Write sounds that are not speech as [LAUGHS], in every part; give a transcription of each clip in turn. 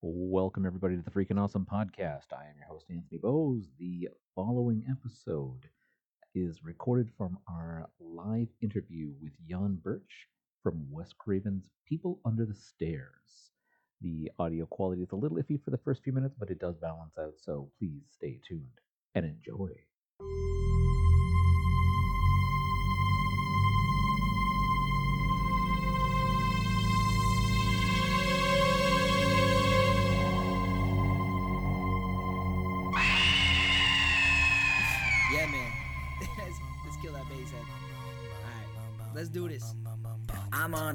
Welcome, everybody, to the Freaking Awesome Podcast. I am your host, Anthony Bowes. The following episode is recorded from our live interview with Yan Birch from Wes Craven's People Under the Stairs. The audio quality is a little iffy for the first few minutes, but it does balance out, so please stay tuned and enjoy.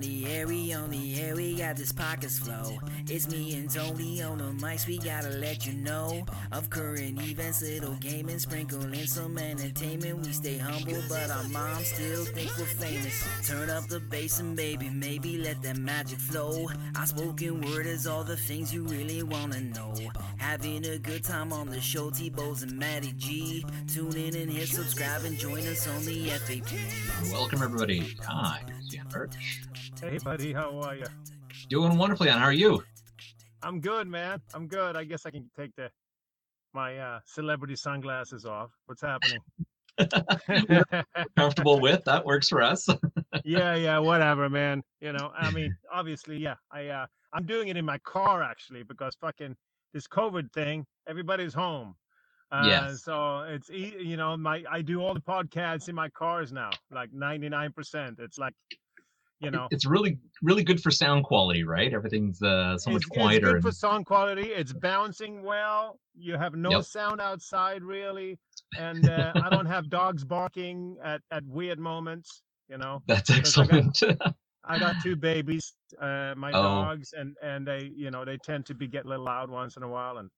The air, we on the air, we got this pockets flow. It's me and Tony on the mics, we gotta let you know of current events, little gaming, sprinkling some entertainment. We stay humble, but our moms still think we're famous. Turn up the bass and baby, maybe let that magic flow. Our spoken word is all the things you really wanna know. Having a good time on the show, T-Bows and Matty G. Tune in and hit subscribe and join us on the FAP. Welcome, everybody. Hi, Birch. Hey, buddy, how are you? Doing wonderfully. And how are you? I'm good, man. I'm good. I guess I can take the my uh, celebrity sunglasses off. What's happening? [LAUGHS] Comfortable [LAUGHS] with that works for us. yeah, [LAUGHS] yeah, whatever, man. You know, I mean, obviously, yeah. I uh, I'm doing it in my car actually because fucking this COVID thing. Everybody's home. Uh, Yes. So it's you know my I do all the podcasts in my cars now, like 99%. It's like, you know, It's really, really good for sound quality, right? Everything's uh, so much it's, quieter. It's good for sound quality. It's bouncing well. You have no Yep. sound outside really, and uh, I [LAUGHS] don't have dogs barking at, at weird moments. You know, That's Because I got- excellent. [LAUGHS] I got two babies, uh, my Oh. dogs, and and they you know they tend to be get a little loud once in a while, and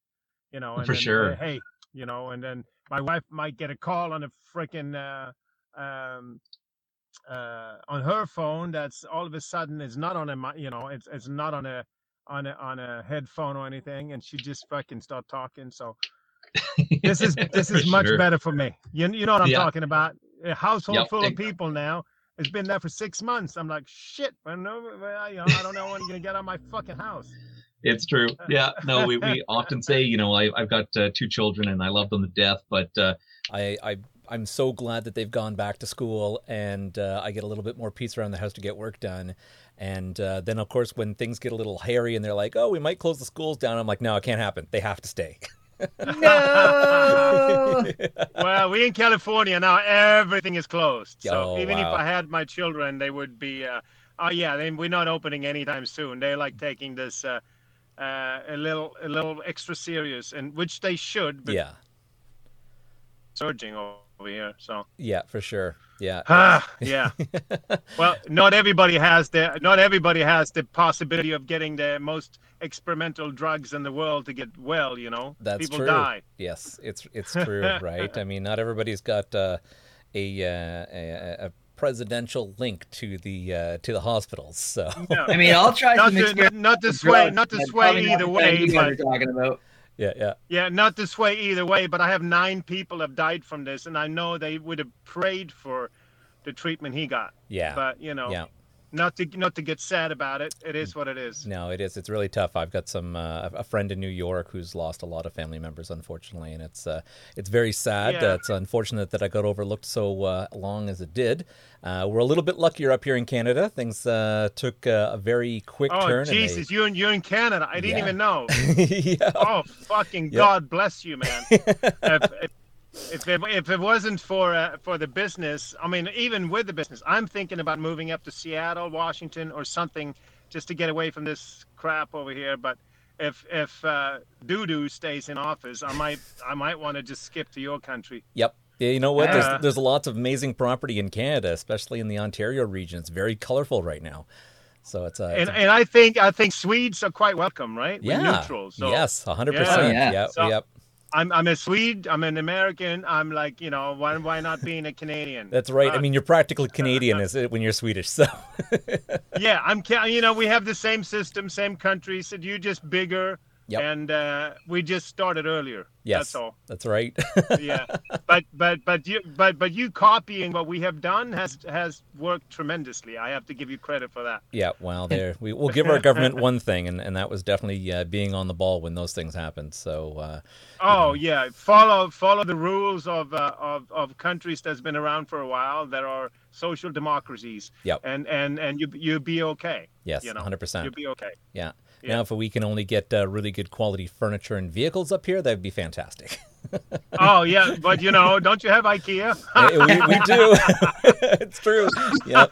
you know, and For then, uh, sure. hey, you know, and then my wife might get a call on a freaking. Uh, um, uh, on her phone that's all of a sudden is not on a you know it's it's not on a on a on a headphone or anything and she just fucking start talking so this is [LAUGHS] this is much sure. better for me you, you know what i'm Yeah. talking about a household Yep, full of people now it's been there for six months i'm like shit no, well, you know, i don't know when you're gonna get out of my fucking house It's true. Yeah. No, we, we [LAUGHS] often say, you know, I, I've got uh, two children and I love them to death, but uh, I, I I'm so glad that they've gone back to school and uh, I get a little bit more peace around the house to get work done. And uh, then, of course, when things get a little hairy and they're like, "Oh, we might close the schools down," I'm like, "No, it can't happen. They have to stay." [LAUGHS] no. well we in california now everything is closed so Oh, even wow. if i had my children they would be uh oh yeah then we're not opening anytime soon they're like taking this uh uh, a little a little extra serious and which they should but yeah, surging over here so yeah, for sure. Yeah, [SIGHS] ah yeah [LAUGHS] well not everybody has the not everybody has the possibility of getting the most experimental drugs in the world to get well you know That's people true. die yes, it's it's [LAUGHS] true, right? I mean, not everybody's got uh, a, uh, a a presidential link to the uh, to the hospitals. So No. I mean, I'll try not some to, experimental not to sway not to sway either way kind you guys but are talking about. Yeah, yeah, Yeah, not this way either way, but I have nine people have died from this, and I know they would have prayed for the treatment he got. yeah, But you know, yeah. Not to not to get sad about it. It is what it is. No, it is. It's really tough. I've got some uh, a friend in New York who's lost a lot of family members, unfortunately, and it's uh, it's very sad. Yeah. Uh, it's unfortunate that I got overlooked so uh, long as it did. Uh, we're a little bit luckier up here in Canada. Things uh, took uh, a very quick Oh turn. they- Jesus, you and you're in Canada. I didn't Yeah. even know. [LAUGHS] yeah. Oh fucking Yeah. God bless you, man. [LAUGHS] if, if, if it, if it wasn't for uh, for the business, I mean, even with the business, I'm thinking about moving up to Seattle, Washington, or something, just to get away from this crap over here. But if if uh, Doodoo stays in office, I might I might want to just skip to your country. Yep. Yeah, you know what? Yeah. There's there's lots of amazing property in Canada, especially in the Ontario region. It's very colorful right now. So it's, uh, it's And a- and I think I think Swedes are quite welcome, right? We're yeah, neutral. So yes, hundred Yeah. percent. Oh, yeah. Yep, So- yep. I'm I'm a Swede. I'm an American. I'm like you know why why not being a Canadian? That's right. I Uh, mean, you're practically Canadian as when you're Swedish. So [LAUGHS] yeah, I'm. You know, we have the same system, same country. So you just bigger, Yep. and uh, we just started earlier. Yes. That's all. That's right. [LAUGHS] Yeah, but but but you but but you copying what we have done has has worked tremendously. I have to give you credit for that. yeah. Well, there we will give our government [LAUGHS] one thing, and, and that was definitely uh, being on the ball when those things happened. So uh, Oh yeah, follow follow the rules of uh, of of countries that's been around for a while. There are social democracies. Yep. And and and you you'll be okay. yes, You know, 100. percent You'll be okay. Yeah. Yeah. Now, if we can only get uh, really good quality furniture and vehicles up here, that'd be fantastic. [LAUGHS] Oh yeah, but you know, don't you have IKEA? [LAUGHS] we, we do. [LAUGHS] it's true. Yep.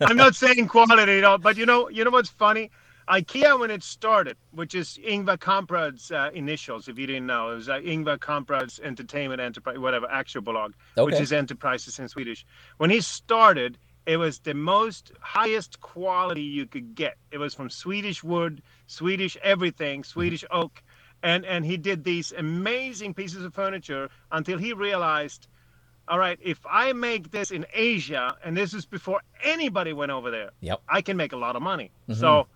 I'm not saying quality at all, but you know, you know what's funny? IKEA when it started, which is Ingvar Kamprad's uh, initials, if you didn't know, it was uh, Ingvar Kamprad's Entertainment Enterprise, whatever, Aktiebolag, which Okay. is enterprises in Swedish. When he started, it was the most highest quality you could get. It was from Swedish wood, Swedish everything, mm-hmm. Swedish oak, and and he did these amazing pieces of furniture until he realized all right, if I make this in Asia, and this is before anybody went over there, Yep. I can make a lot of money. Mm-hmm. So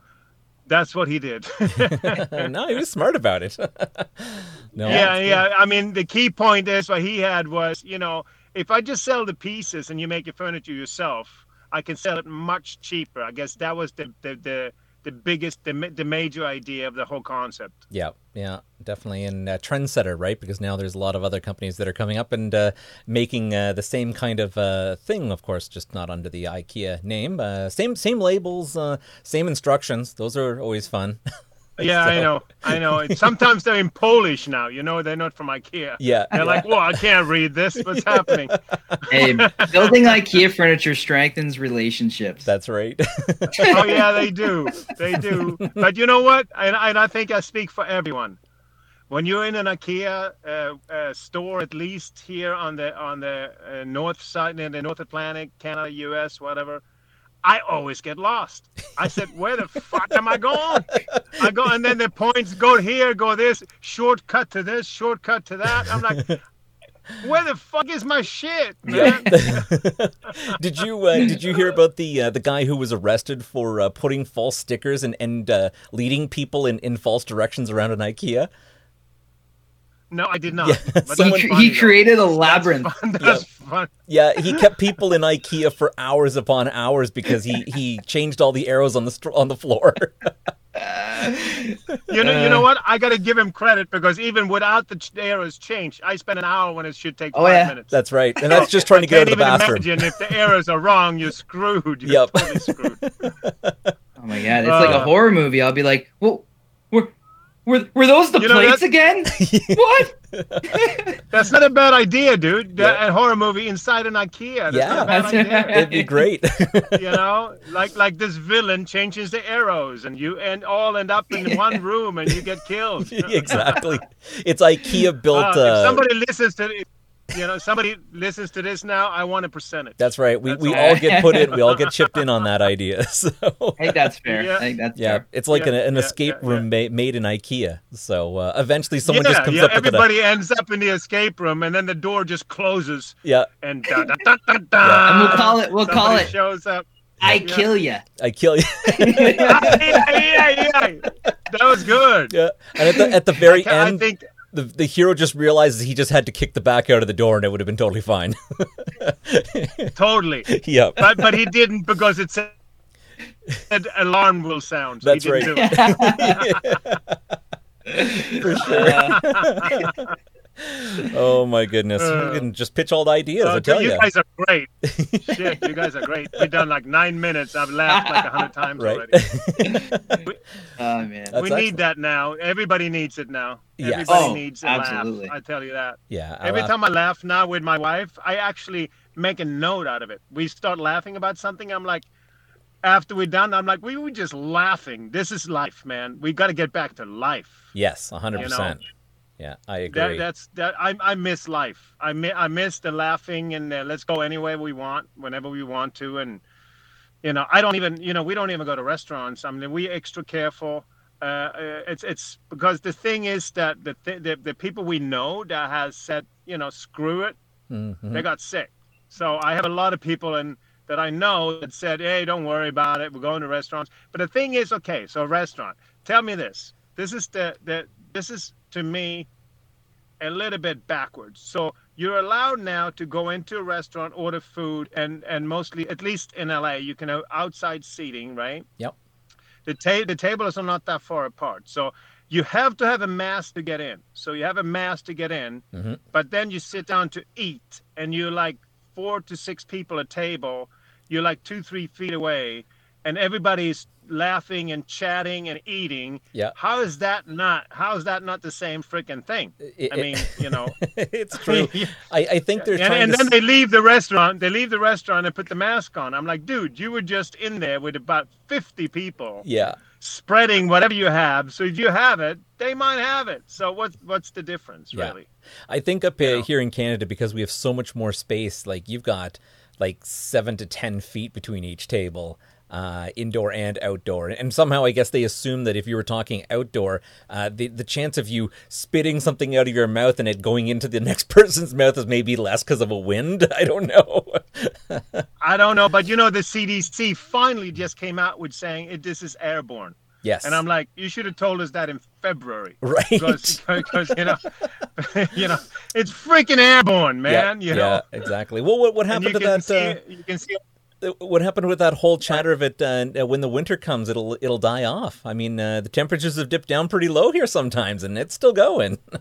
that's what he did. [LAUGHS] [LAUGHS] no, he was smart about it. [LAUGHS] no. yeah, yeah. I mean, the key point is what he had was, you know, if I just sell the pieces and you make your furniture yourself, I can sell it much cheaper. I guess that was the the the, the biggest, the, the major idea of the whole concept. Yeah, yeah, definitely, and trendsetter, right? Because now there's a lot of other companies that are coming up and uh, making uh, the same kind of uh, thing. Of course, just not under the IKEA name. Uh, same same labels, uh, same instructions. Those are always fun. [LAUGHS] Yeah, I know, I know. [LAUGHS] And sometimes they're in Polish now. You know, they're not from IKEA. yeah, They're like, well, I can't read this. What's [LAUGHS] happening? Hey, [LAUGHS] building IKEA furniture strengthens relationships. that's right. oh yeah, they do, they do. But you know what? And, and I think I speak for everyone. When you're in an IKEA uh, uh, store, at least here on the on the uh, north side, in the North Atlantic, Canada, U.S., whatever, I always get lost. I said, "Where the fuck am I going?" I go, and then the points go here, go this, shortcut to this, shortcut to that. I'm like, "Where the fuck is my shit, man?" [LAUGHS] did you uh, did you hear about the uh, the guy who was arrested for uh, putting false stickers and and uh, leading people in, in false directions around an IKEA? No, I did not. Yeah, but he, cr- he created a That's labyrinth. fun. [LAUGHS] That's fun. Yeah, he kept people in IKEA for hours upon hours because he, he changed all the arrows on the str- on the floor. You know, you know what? I got to give him credit because even without the ch- arrows change, I spent an hour when it should take Oh, five yeah. minutes. That's right, and [LAUGHS] that's just trying to I get out can't of the even bathroom. imagine if the arrows are wrong, you're screwed. You're Yep. totally screwed. [LAUGHS] Oh my god, it's like a Uh, horror movie. I'll be like, well, were, were, were those the You know, plates again? [LAUGHS] what? That's not a bad idea, dude. That, A horror movie inside an IKEA. That's Yeah. not a bad idea. It'd be great. [LAUGHS] [LAUGHS] you know, like like this villain changes the arrows, and you and all end up in one room, and you get killed. exactly. It's IKEA built. Uh, if Uh, somebody listens to, it- you know, somebody listens to this now, I want a percentage. that's right. We, That's we all. all get put in. We all get [LAUGHS] chipped in on that idea. [LAUGHS] So I think that's fair. Yeah. I think that's yeah, fair. it's like Yeah, an, an yeah, escape yeah, room ma- made in IKEA. So uh, eventually, someone yeah, just comes yeah, up with it. everybody ends up in the escape room, and then the door just closes, Yeah, and da, da, da, da, da, And we'll call it- we'll call it- shows up. I Yeah. kill you. I kill you. yeah, yeah, yeah. That was good. yeah, and at the at the very I end, I think the the hero just realizes he just had to kick the back out of the door, and it would have been totally fine. [LAUGHS] totally, yeah, but but he didn't because it said said alarm will sound. That's he didn't right. do it. [LAUGHS] for sure. Oh my goodness, Uh, we can just pitch all the ideas. Uh, I tell you you. guys are great. [LAUGHS] Shit, you guys are great. We've done like nine minutes. I've laughed like a hundred [LAUGHS] times Right. already. [LAUGHS] Oh man. That's we excellent. need that now. Everybody needs it now. Yes. Everybody Oh, needs a absolutely. laugh. I tell you that. yeah, I Every laugh- time I laugh now with my wife, I actually make a note out of it. We start laughing about something. I'm like, after we're done, I'm like, we were just laughing. This is life, man. We got to get back to life. Yes, hundred You know. Yeah, I agree. That, that's that. I, I miss life. I mi- I miss the laughing and uh, let's go anywhere we want, whenever we want to, and you know, I don't even, you know, we don't even go to restaurants. I mean, we extra careful. Uh, uh, it's it's because the thing is that the, th- the the people we know that has said, you know, screw it, Mhm. they got sick. So I have a lot of people and that I know that said, "Hey, don't worry about it. We're going to restaurants." But the thing is, okay, so restaurant. Tell me this: this is the the this is to me a little bit backwards. So you're allowed now to go into a restaurant, order food, and and mostly, at least in LA, you can have outside seating, right? Yep. The ta- the tables are not that far apart, so you have to have a mask to get in. So you have a mask to get in, Mhm. but then you sit down to eat, and you're like four to six people a table. You're like two, three feet away, and everybody's laughing and chatting and eating. Yeah. How is that not? How is that not the same freaking thing? It- I mean, you know. [LAUGHS] it's true. I, I think they're and, and then s- they leave the restaurant. They leave the restaurant and put the mask on. I'm like, dude, you were just in there with about 50 people yeah. spreading whatever you have. So if you have it, they might have it. So what's what's the difference, Yeah. really? I think up uh, know? here in Canada, because we have so much more space, like you've got like seven to ten feet between each table, uh, indoor and outdoor, and somehow I guess they assume that if you were talking outdoor, uh, the the chance of you spitting something out of your mouth and it going into the [LAUGHS] next person's mouth is maybe less because of a wind. [LAUGHS] I don't know. [LAUGHS] I don't know, but you know, the CDC finally just came out with saying it, this is airborne, yes, and I'm like, you should have told us that in February. right. Because, because you know, you know, it's freaking airborne, man. yeah, you know, yeah, exactly. Well, what what happened to that? see, uh, you can see what happened with that whole chatter of it? Uh, when the winter comes, it'll it'll die off. I mean, uh, the temperatures have dipped down pretty low here sometimes, and it's still going. [LAUGHS]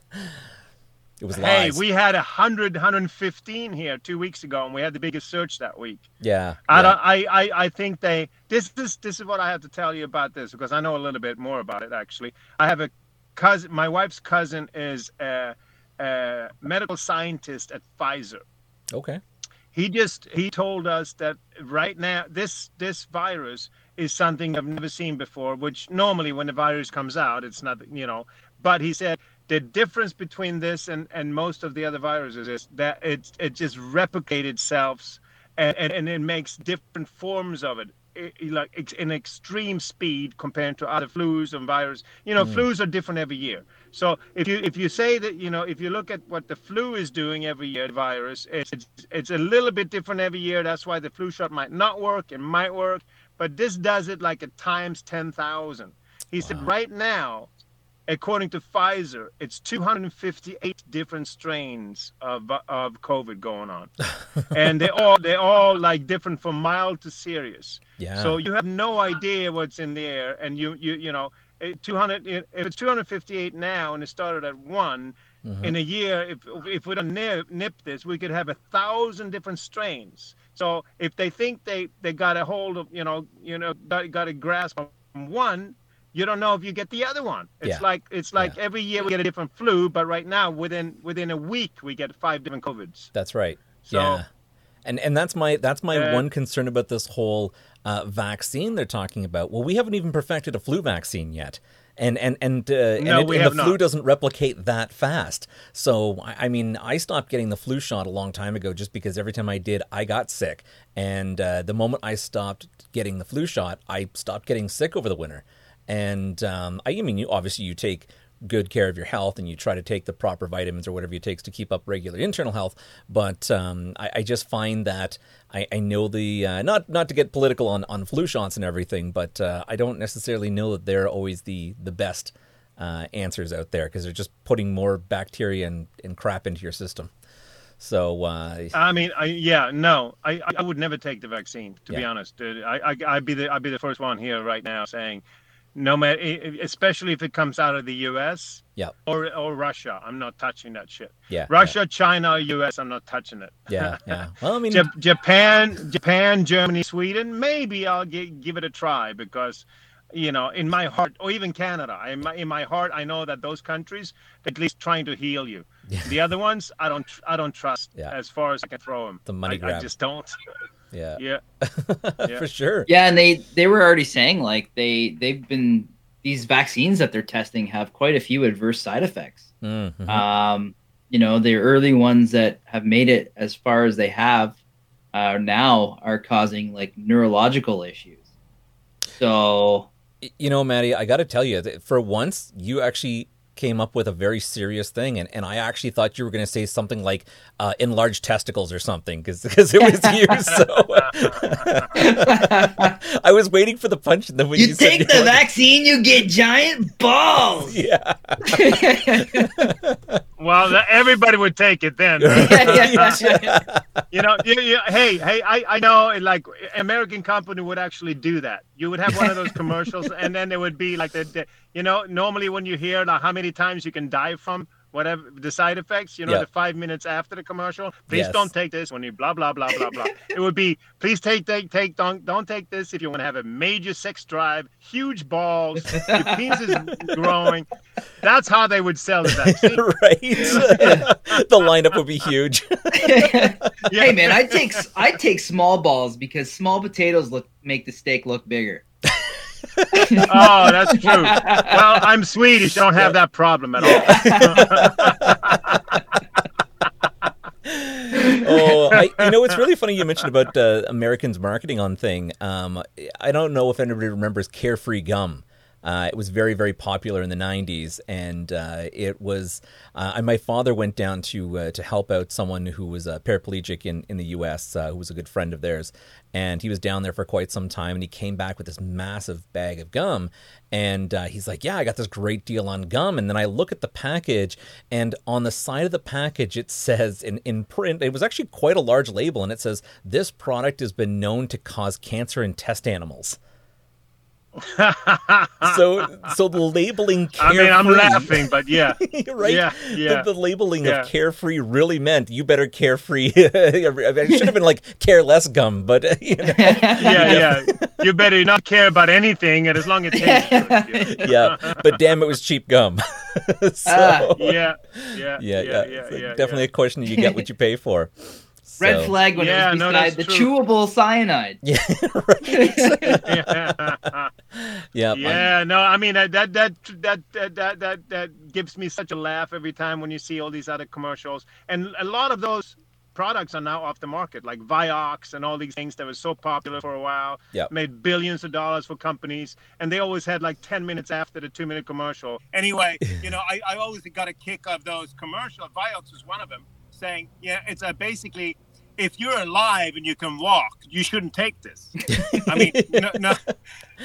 it was Hey, lies. we had 100, 115 here two weeks ago, and we had the biggest surge that week. yeah, I yeah. don't. I, I, I think they. This is this is what I have to tell you about this because I know a little bit more about it. Actually, I have a cousin. My wife's cousin is a, a medical scientist at Pfizer. Okay. He just he told us that right now this this virus is something I've never seen before. Which normally when the virus comes out, it's not you know. But he said the difference between this and and most of the other viruses is that it it just replicates itself, and and, and it makes different forms of it. like in extreme speed compared to other flus and virus. You know, mm. flus are different every year. So if you if you say that you know if you look at what the flu is doing every year, the virus, it's it's, it's a little bit different every year. That's why the flu shot might not work. It might work, but this does it like a times ten thousand. He said right now, according to Pfizer, it's 258 different strains of of COVID going on, [LAUGHS] and they all they all like different from mild to serious. Yeah. So you have no idea what's in the air, and you you you know, 200 if it's 258 now, and it started at one. Mhm. In a year, if if we don't nip, nip this, we could have a thousand different strains. So if they think they they got a hold of you know you know got, got a grasp on one, you don't know if you get the other one. It's Yeah. like it's like every year we get a different flu, but right now within within a week we get five different covids. That's right. So- yeah. And and that's my that's my Uh, one concern about this whole uh, vaccine they're talking about. Well, we haven't even perfected a flu vaccine yet. And and and, uh, and, it- and the flu doesn't replicate that fast. So I I mean, I stopped getting the flu shot a long time ago just because every time I did, I got sick. And uh, the moment I stopped getting the flu shot, I stopped getting sick over the winter. And um, I, I mean, you obviously you take good care of your health and you try to take the proper vitamins or whatever it takes to keep up regular internal health. But um, I, I just find that I, I know the uh, not not to get political on, on flu shots and everything, but uh, I don't necessarily know that they're always the the best uh, answers out there because they're just putting more bacteria and, and crap into your system. So uh, I mean, I, yeah, no, I, I would never take the vaccine. To be honest, dude. I, I I'd be the I'd be the first one here right now saying, no matter, especially if it comes out of the U.S. Yeah. or or Russia, I'm not touching that shit. yeah, Russia, China, U.S. I'm not touching it. yeah, yeah. [LAUGHS] yeah. Well, I mean, Jap- Japan, Japan, Germany, Sweden. Maybe I'll gi- give it a try because, you know, in my heart, or even Canada, in my, in my heart, I know that those countries at least trying to heal you. The other ones, I don't, tr- I don't trust Yeah. as far as I can throw them. The money I, grab. I just don't. Yeah, Yeah, [LAUGHS] Yeah. for sure. Yeah, and they they were already saying like they they've been these vaccines that they're testing have quite a few adverse side effects. Mhm. Um, you know, the early ones that have made it as far as they have uh, now are causing like neurological issues. So you know, Matty, I got to tell you that for once, you actually came up with a very serious thing, and, and I actually thought you were going to say something like uh, enlarged testicles or something because it was you. [LAUGHS] So [LAUGHS] I was waiting for the punch, and then when you, you said take you the wanted- vaccine, you get giant balls. [LAUGHS] yeah, Well, everybody would take it then. [LAUGHS] Uh, you know, you, you, hey, hey, I, I know, like, American company would actually do that. You would have one of those commercials, and then there would be like the, the you know, normally when you hear like how many times you can die from whatever the side effects, you know, Yeah. the five minutes after the commercial, please Yes. don't take this when you blah blah blah blah blah. it would be please take take take don't don't take this if you want to have a major sex drive, huge balls, your penis is [LAUGHS] growing. That's how they would sell the vaccine. [LAUGHS] right. [LAUGHS] the lineup would be huge. Hey man, I take I take small balls because small potatoes look make the steak look bigger. Oh, that's true. Well, I'm Swedish. Don't have that problem at all. [LAUGHS] oh, I, you know, it's really funny you mentioned about uh, Americans marketing on thing. Um, I don't know if anybody remembers Carefree Gum. Uh, it was very, very popular in the '90s, and uh, it was. Uh, my father went down to uh, to help out someone who was a paraplegic in in the U.S. Uh, who was a good friend of theirs, and he was down there for quite some time. And he came back with this massive bag of gum, and uh, he's like, "Yeah, I got this great deal on gum." And then I look at the package, and on the side of the package it says in in print, it was actually quite a large label, and it says, "This product has been known to cause cancer in test animals." [LAUGHS] so so the labeling I mean, I'm laughing, but yeah. [LAUGHS] right Yeah, yeah. The, the labeling Yeah. of carefree really meant you better carefree [LAUGHS] it should have been like care less gum but you know, Yeah, yeah. You better not care about anything, and as long as it tastes good. yeah but damn it was cheap gum so Ah. Yeah, yeah, yeah yeah, yeah, It's yeah, yeah, definitely a question you get what you pay for Red So- flag when Yeah, it was no, beside that's the true. chewable cyanide. [LAUGHS] yeah right. [LAUGHS] yeah. yeah I'm- Yeah, no, I mean that that that that that that that, that gives me such a laugh every time when you see all these other commercials, and a lot of those products are now off the market, like Vioxx and all these things that were so popular for a while, Yep. made billions of dollars for companies, and they always had like ten minutes after the two minute commercial. Anyway, [LAUGHS] you know, I, I always got a kick of those commercials. Vioxx was one of them, saying, yeah, it's a basically. If you're alive and you can walk, you shouldn't take this. I mean, [LAUGHS] no, no,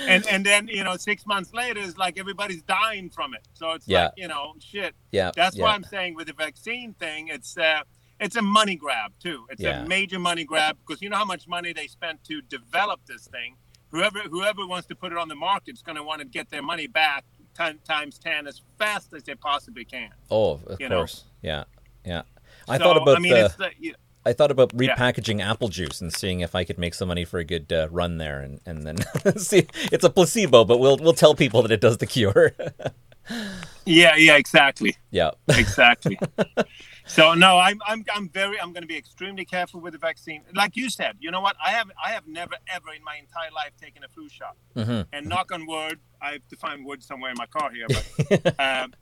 and and then you know six months later it's like everybody's dying from it so it's Yeah. like you know shit yeah that's yeah. why i'm saying with the vaccine thing it's uh it's a money grab too it's Yeah. a major money grab because you know how much money they spent to develop this thing whoever whoever wants to put it on the market is going to want to get their money back 10 times 10 as fast as they possibly can oh of you know. course yeah yeah I So, thought about i mean the, it's the, you- I thought about Yeah. repackaging apple juice and seeing if I could make some money for a good uh, run there, and, and then [LAUGHS] see. It's a placebo, but we'll we'll tell people that it does the cure. [LAUGHS] yeah yeah exactly yeah, exactly. [LAUGHS] so no, I'm I'm I'm very I'm going to be extremely careful with the vaccine. Like you said, you know what? I have I have never ever in my entire life taken a flu shot. hmm And knock on wood, I have to find wood somewhere in my car here, but um,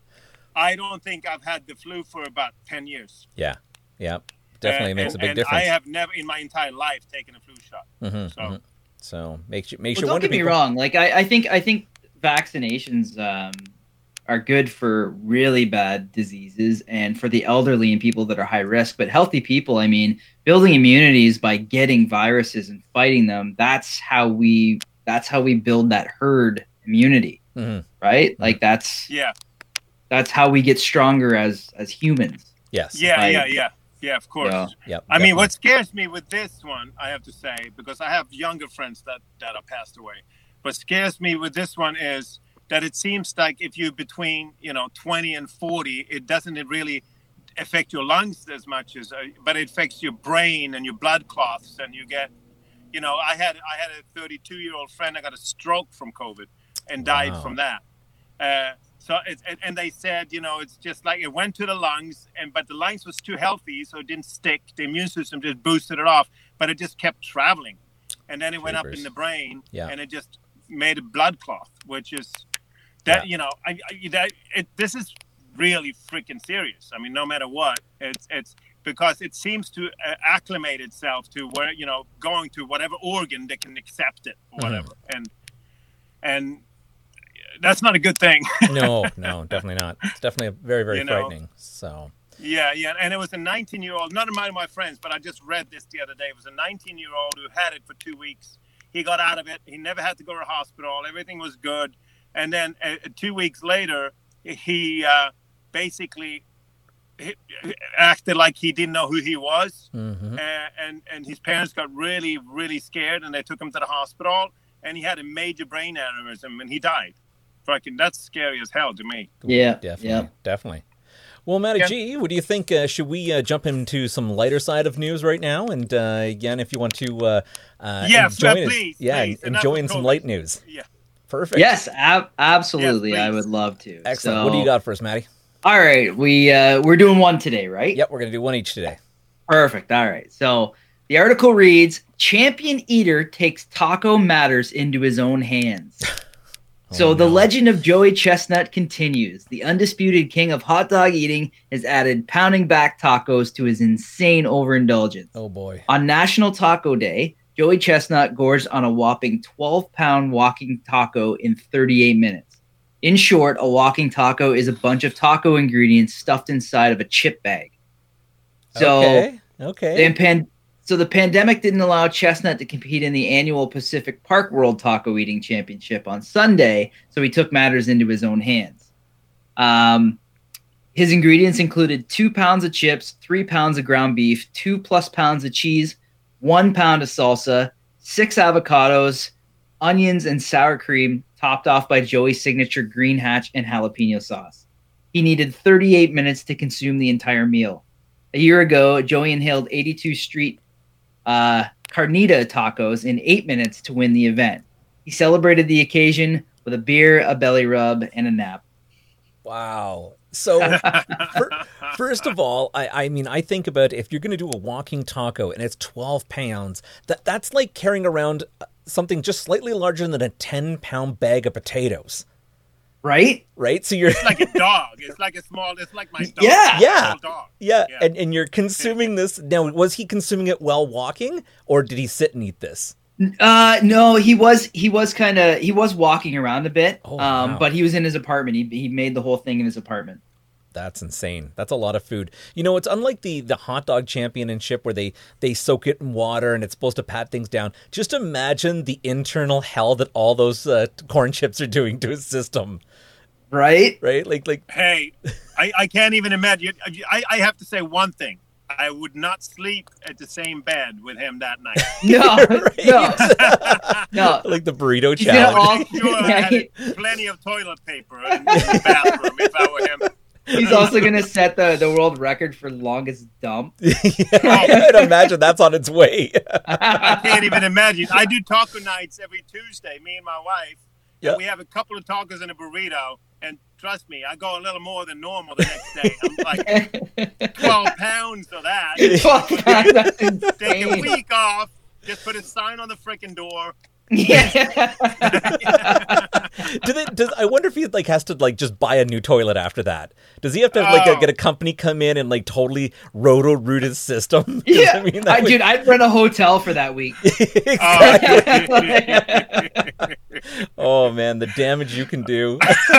I don't think I've had the flu for about ten years. yeah, yeah. Definitely Uh, makes and- a big and difference. I have never in my entire life taken a flu shot. Mhm, So mhm. So makes you makes Well, you don't wonder. get me people- wrong. Like I, I think I think vaccinations um, are good for really bad diseases and for the elderly and people that are high risk. But healthy people, I mean, building immunities by getting viruses and fighting them. That's how we. That's how we build that herd immunity, Mhm. right? Like that's yeah, that's how we get stronger as as humans. Yes. yeah, I- yeah, yeah, yeah. Of course. Yeah. Yep, I mean, what scares me with this one, I have to say, because I have younger friends that that have passed away. What scares me with this one is that it seems like if you're between, you know, 20 and 40, it doesn't really affect your lungs as much as, uh, but it affects your brain and your blood clots, and you get, you know, I had I had a 32 year old friend that got a stroke from COVID and died Wow. from that. Uh, so it's and, and they said, you know, it's just like it went to the lungs, and but the lungs was too healthy, so it didn't stick. The immune system just boosted it off, but it just kept traveling, and then it went up in the brain, Yeah. and it just made a blood clot, which is that Yeah. you know, I, I that it, this is really freaking serious. I mean, no matter what, it's it's because it seems to uh, acclimate itself to where you know going to whatever organ that can accept it or Mhm. whatever, and and that's not a good thing. [LAUGHS] no, [LAUGHS] no, definitely not. It's definitely very, very You know. frightening. So, Yeah, yeah, and it was a 19 year old, not of my, my friends, but I just read this the other day. It was a 19 year old who had it for two weeks. He got out of it. He never had to go to hospital. Everything was good. And then uh, two weeks later, he uh, basically he, acted like he didn't know who he was. mhm. Uh, and, and his parents got really, really scared and they took him to the hospital. And he had a major brain aneurysm and he died. Fucking, that's scary as hell to me. Yeah, definitely, yeah. definitely. Well, Matty Yeah. G, what do you think? Uh, should we uh, jump into some lighter side of news right now? And uh, again, if you want to, uh, uh, Yeah, enjoy it- please, yeah, please. Enjoying some light news. Yeah. Perfect. Yes, ab- absolutely. Yes, I would love to. Excellent. What do you got for us, Matty? All right, we uh, we're doing one today, right? Yep, we're gonna do one each today. Perfect. All right. So the article reads: Champion eater takes taco matters into his own hands. [LAUGHS] So Oh, the no. legend of Joey Chestnut continues. The undisputed king of hot dog eating has added pounding back tacos to his insane overindulgence. Oh boy. On National Taco Day, Joey Chestnut gorged on a whopping 12 pound walking taco in 38 minutes. In short, a walking taco is a bunch of taco ingredients stuffed inside of a chip bag. So, okay. Okay. the pan- so the pandemic didn't allow Chestnut to compete in the annual Pacific Park World Taco Eating Championship on Sunday, so he took matters into his own hands. Um, his ingredients included two pounds of chips, three pounds of ground beef, two plus pounds of cheese, one pound of salsa, six avocados, onions, and sour cream, topped off by Joey's signature green hatch and jalapeno sauce. He needed 38 minutes to consume the entire meal. A year ago, Joey inhaled 82 Street uh, Carnita tacos in eight minutes to win the event. He celebrated the occasion with a beer, a belly rub, and a nap. wow. So [LAUGHS] fir- first of all, I, I mean, I think about if you're going to do a walking taco and it's 12 pounds, that that's like carrying around uh, something just slightly larger than a 10 pound bag of potatoes, Right? right? So you're It's like a dog. It's like a small. It's like my dog. Yeah. Yeah. Dog. yeah, Yeah. and and you're consuming this now. Was he consuming it while walking, or did he sit and eat this? Uh, no, he was he was kind of he was walking around a bit. Oh, um, wow. but he was in his apartment. He he made the whole thing in his apartment. That's insane. That's a lot of food. You know, it's unlike the the hot dog championship where they they soak it in water and it's supposed to pat things down. Just imagine the internal hell that all those uh, corn chips are doing to his system, Right? right? Like like Hey, I, I can't even imagine. I, I have to say one thing. I would not sleep at the same bed with him that night. [LAUGHS] No, [LAUGHS] Right. no, [LAUGHS] no. like the burrito He's gonna challenge. all- Sure, I yeah, had he- plenty of toilet paper in, in the bathroom if I were him. he's also gonna set the the world record for longest dump. yeah, I'd imagine that's on its way. I can't even imagine. I do taco nights every Tuesday, me and my wife. Yeah. And we have a couple of tacos and a burrito. And trust me, I go a little more than normal the next day. I'm like [LAUGHS] 12 pounds of that. [LAUGHS] Fuck, Take a week off. Just put a sign on the freaking door. Yeah. [LAUGHS] Do they? Does I wonder if he like has to like just buy a new toilet after that? Does he have to like Oh. get a company come in and like totally roto root his system? 'Cause, yeah. I mean, I, that would- dude, I'd rent a hotel for that week. Oh. Oh man, the damage you can do. [LAUGHS]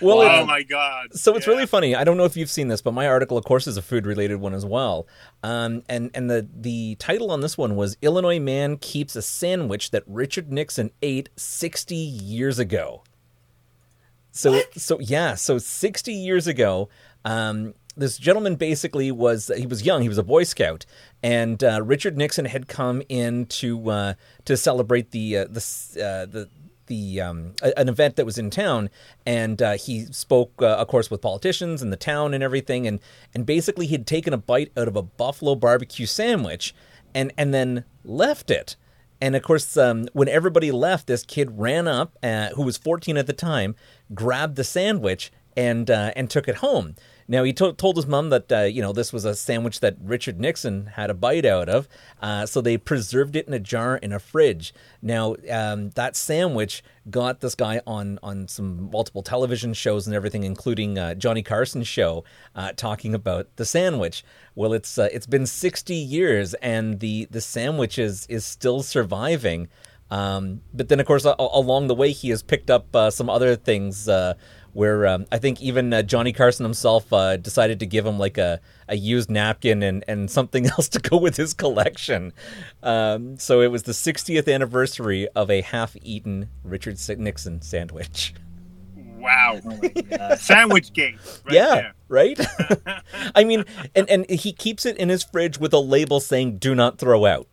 well, oh my God. so it's Yeah. really funny. I don't know if you've seen this, but my article, of course, is a food related one as well. Um, and and the the title on this one was Illinois man keeps a sandwich that Richard Nixon ate 60 years ago. So so yeah, so 60 years ago, um, this gentleman basically was he was young, he was a Boy Scout, and uh, Richard Nixon had come in to uh, to celebrate the uh, the uh, the the um, an event that was in town, and uh, he spoke, uh, of course, with politicians in the town and everything, and and basically he'd taken a bite out of a buffalo barbecue sandwich, and and then left it. And of course, um, when everybody left, this kid ran up, uh, who was 14 at the time, grabbed the sandwich and uh, and took it home. Now he to- told his mom that uh, you know this was a sandwich that Richard Nixon had a bite out of, uh, so they preserved it in a jar in a fridge. Now um, that sandwich got this guy on on some multiple television shows and everything, including uh, Johnny Carson's show, uh, talking about the sandwich. Well, it's uh, it's been 60 years and the the sandwich is is still surviving. Um, but then, of course, a- along the way, he has picked up uh, some other things. Where um, I think even uh, Johnny Carson himself uh, decided to give him like a, a used napkin and, and something [LAUGHS] else to go with his collection. Um, so it was the 60th anniversary of a half-eaten Richard Nixon sandwich. Wow. Oh. [LAUGHS] Sandwich gate. Right yeah, there. right. [LAUGHS] I mean, and and he keeps it in his fridge with a label saying "Do not throw out."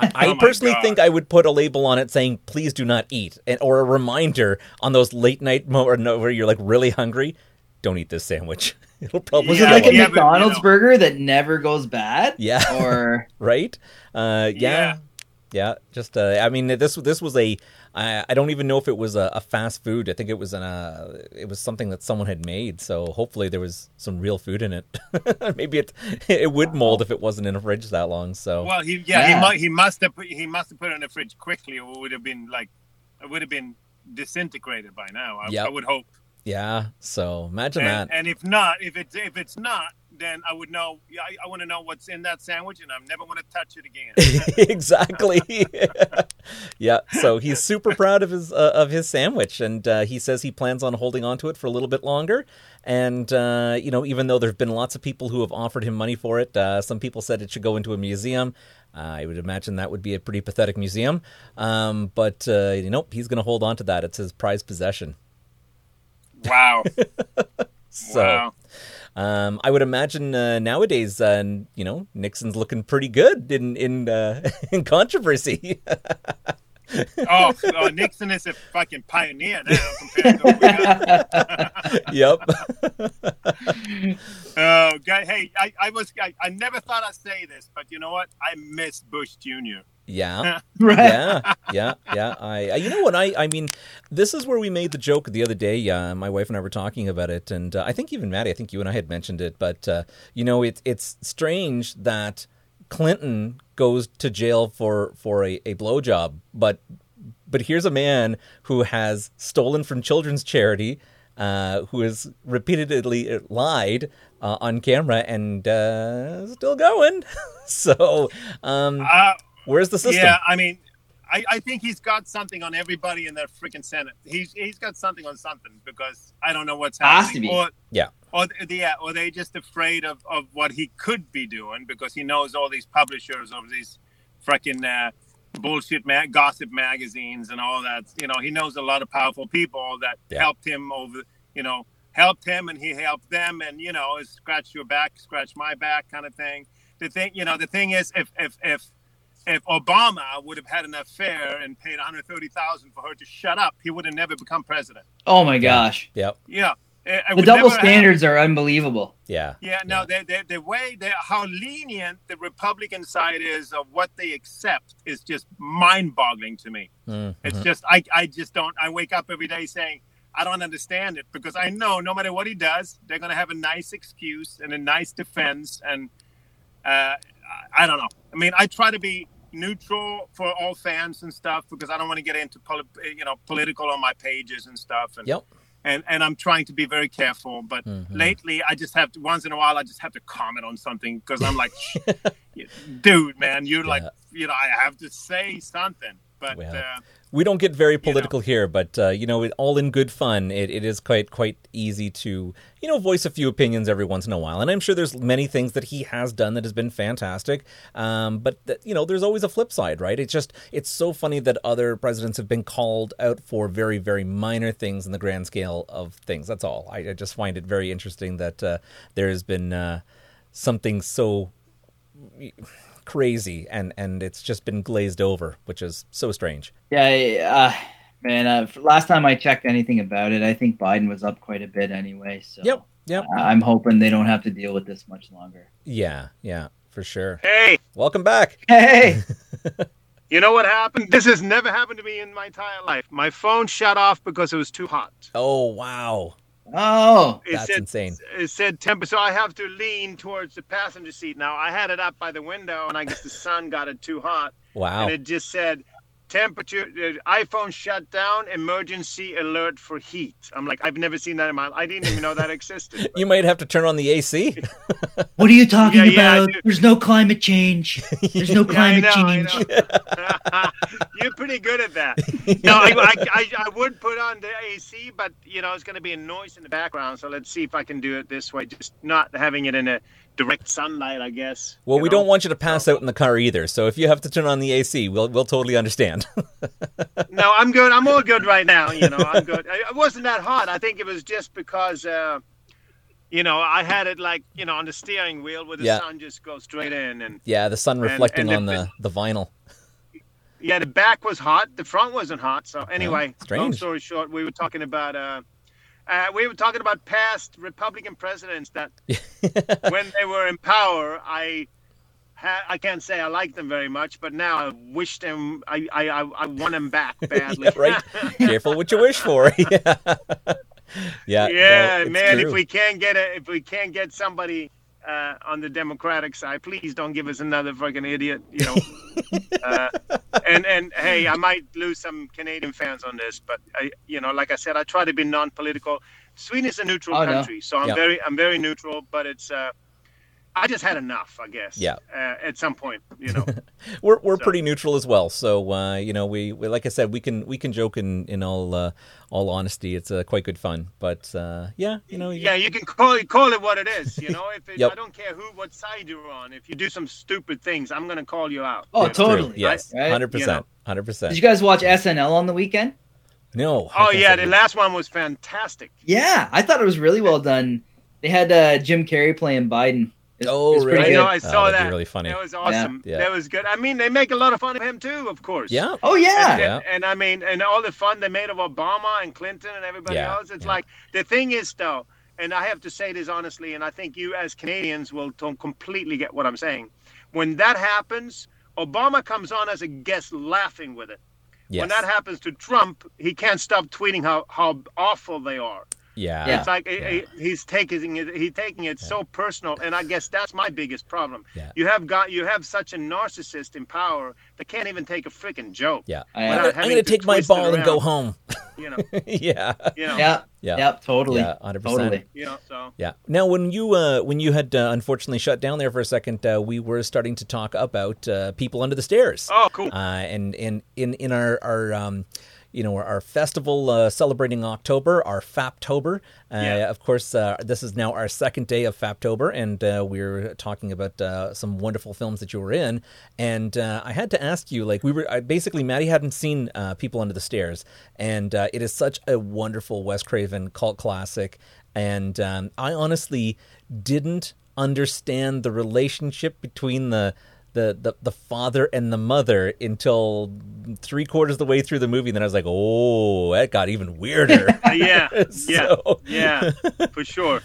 I, I [LAUGHS] Oh personally God. think I would put a label on it saying "Please do not eat," and or a reminder on those late night mo- or where you're like really hungry. Don't eat this sandwich. [LAUGHS] It'll probably Was Yeah, it like a yeah, but, you McDonald's know. burger that never goes bad? Yeah. Or [LAUGHS] right? Uh, yeah, Yeah. yeah. Just, uh, I mean, this this was a. I, I don't even know if it was a, a fast food. I think it was an. Uh, it was something that someone had made. So hopefully there was some real food in it. [LAUGHS] Maybe it it would mold if it wasn't in a fridge that long. So Well, he yeah, Yeah. he mu- he must have put he must have put it in the fridge quickly, or it would have been like it would have been disintegrated by now. I, Yep. I would hope. yeah. So imagine And, that. and if not, if it's if it's not, then I would know. Yeah, I, I want to know what's in that sandwich, and I'm never going to touch it again. [LAUGHS] exactly. [LAUGHS] yeah. So he's super proud of his uh, of his sandwich, and uh, he says he plans on holding on to it for a little bit longer. And uh, you know, even though there have been lots of people who have offered him money for it, uh, some people said it should go into a museum. Uh, I would imagine that would be a pretty pathetic museum. Um, but uh, you know, he's going to hold on to that. It's his prized possession. wow. [LAUGHS] So. wow. Um, I would imagine uh, nowadays, uh, you know, Nixon's looking pretty good in in uh, [LAUGHS] in controversy. [LAUGHS] Oh, oh, Nixon is a fucking pioneer now compared to what we got. [LAUGHS] yep. Oh, God, hey, I, I was I, I never thought I'd say this, but you know what? I miss Bush Jr. Yeah. right. [LAUGHS] Yeah. Yeah. Yeah. I, I. You know what? I. I mean, this is where we made the joke the other day. Uh, my wife and I were talking about it, and uh, I think even Matty. I think you and I had mentioned it, but uh, you know, it's it's strange that Clinton goes to jail for for a, a blowjob, but but here's a man who has stolen from children's charity, uh, who has repeatedly lied uh, on camera and uh, still going. [LAUGHS] so, um, Uh, where's the system? Yeah, I mean, I, I think he's got something on everybody in that freaking Senate. He's he's got something on something because I don't know what's Has happening. to be. Or, Yeah. Or th- yeah, or they just afraid of, of what he could be doing because he knows all these publishers of these freaking uh, bullshit ma- gossip magazines and all that. You know, he knows a lot of powerful people that Yeah. helped him over. You know, helped him and he helped them, and you know, it's scratch your back, scratch my back kind of thing. The thing, you know, the thing is, if if if if Obama would have had an affair and paid 130,000 for her to shut up, he would have never become president. Oh my gosh. Yep. Yeah. It- it The double never have- standards are unbelievable. Yeah. yeah, no, the, the, the way, the, how lenient the Republican side is of what they accept is just mind boggling to me. Mhm. It's just, I, I just don't, I wake up every day saying, I don't understand it because I know no matter what he does, they're going to have a nice excuse and a nice defense. And uh, I- don't know. I mean, I try to be neutral for all fans and stuff because I don't want to get into, poli- you know, political on my pages and stuff. And, Yep. and and I'm trying to be very careful. But Mhm. lately, I just have to once in a while I just have to comment on something because I'm like, [LAUGHS] dude, man, you're like, you know, I have to say something. But Well, uh, We don't get very political here, but uh, you know, it, all in good fun. It, it is quite quite easy to you know voice a few opinions every once in a while, and I'm sure there's many things that he has done that has been fantastic. Um, but th- you know, there's always a flip side, right? It's just it's so funny that other presidents have been called out for very very minor things in the grand scale of things. That's all. I, I just find it very interesting that uh, there has been uh, something so crazy and and it's just been glazed over, which is so strange. Yeah, I- uh, man. Uh, last time I checked anything about it, I think Biden was up quite a bit anyway. So Yep, yep. I- I'm hoping they don't have to deal with this much longer. Yeah, yeah, for sure. hey, Welcome back. [LAUGHS] Hey, [LAUGHS] you know what happened? This has never happened to me in my entire life. My phone shut off because it was too hot. Oh wow, oh, It that's said, insane. It said temper, so I have to lean towards the passenger seat now. I had it up by the window, and I guess the sun got it too hot. Wow. and it just said temperature, uh, iPhone shut down, emergency alert for heat. I'm like, I've never seen that in my life. I didn't even know that [LAUGHS] existed. You might have to turn on the AC. [LAUGHS] What are you talking Yeah, yeah, about? do. There's no climate change. [LAUGHS] There's no Yeah, I climate know, I change. know. You're pretty good at that. No, I, I, I, I would put on the AC, but you know it's going to be a noise in the background. So let's see if I can do it this way, just not having it in a direct sunlight, I guess. Well, we know? don't want you to pass out in the car either. So if you have to turn on the AC, we'll we'll totally understand. [LAUGHS] No, I'm good. I'm all good right now. You know, I'm good. I- It wasn't that hot. I think it was just because, uh, you know, I had it like you know on the steering wheel where the Yeah. sun just goes straight in, and yeah, the sun reflecting and on the- the the vinyl. yeah, the back was hot, the front wasn't hot. So anyway, long strange. story short, we were talking about. Uh, uh, we were talking about past Republican presidents that, [LAUGHS] when they were in power, I, ha- I can't say I like them very much, but now I wish them, I, I, I, want them back [LAUGHS] badly. Yeah, right. [LAUGHS] Careful what you wish for. yeah. Yeah. yeah, no, man. true. If we can't get a, if we can't get somebody uh, on the Democratic side, please don't give us another fucking idiot. You know. [LAUGHS] uh, and and hey, I might lose some Canadian fans on this, but I, you know, like I said, I try to be non-political. Sweden is a neutral Oh, no. country, so I'm Yeah. very I'm very neutral. But it's uh, I just had enough, I guess. Yeah. Uh, at some point, you know. [LAUGHS] we're we're So- pretty neutral as well. So uh, you know, we, we like I said, we can we can joke in in all uh, all honesty. It's uh, quite good fun. But uh, yeah, you know, you- Yeah, you can call it call it what it is. You know, if it, Yep. I don't care who, what side you're on. If you do some stupid things, I'm gonna call you out. Oh, you know? True. totally. Yes, Right? hundred percent, know. hundred Did you guys watch SNL on the weekend? No. I Oh yeah, the last one was fantastic. Yeah, I thought it was really well done. They had uh, Jim Carrey playing Biden. It's, Oh, it's really? I know. I Oh, saw that'd be that. really funny. That was awesome. Yeah. That was good. I mean, they make a lot of fun of him too, of course. Yeah. Oh yeah. And, Yeah. and, and I mean, and all the fun they made of Obama and Clinton and everybody Yeah, else. It's yeah. like the thing is though, and I have to say this honestly, and I think you as Canadians will don't completely get what I'm saying. When that happens, Obama comes on as a guest laughing with it. Yes. When that happens to Trump, he can't stop tweeting how, how awful they are. Yeah. Yeah. It's like Yeah. he- he's taking it. He's taking it so personal, and I guess that's my biggest problem. Yeah. You have got you have such a narcissist in power that can't even take a freaking joke. Yeah. I- I'm gonna, I'm gonna to take my twist it ball and go home. You know, [LAUGHS] yeah. you know, Yeah. Yeah. Yep. Totally. Yeah. Hundred percent. Totally. you know. So Yeah. Now, when you uh, when you had uh, unfortunately shut down there for a second, uh, we were starting to talk about uh, people under the stairs. oh, cool. Uh, and in in in our our um, you know our, our festival uh, celebrating October, our Faptober. Uh, Yeah. Of course, uh, this is now our second day of Faptober, and uh, we're talking about uh, some wonderful films that you were in. And uh, I had to ask you, like, we were I, basically Matty hadn't seen uh, People Under the Stairs, and uh, it is such a wonderful Wes Craven cult classic. And um, I honestly didn't understand the relationship between the the, the the father and the mother until three quarters of the way through the movie. And then I was like, oh, that got even weirder. [LAUGHS] Yeah, [LAUGHS] yeah, yeah, for sure.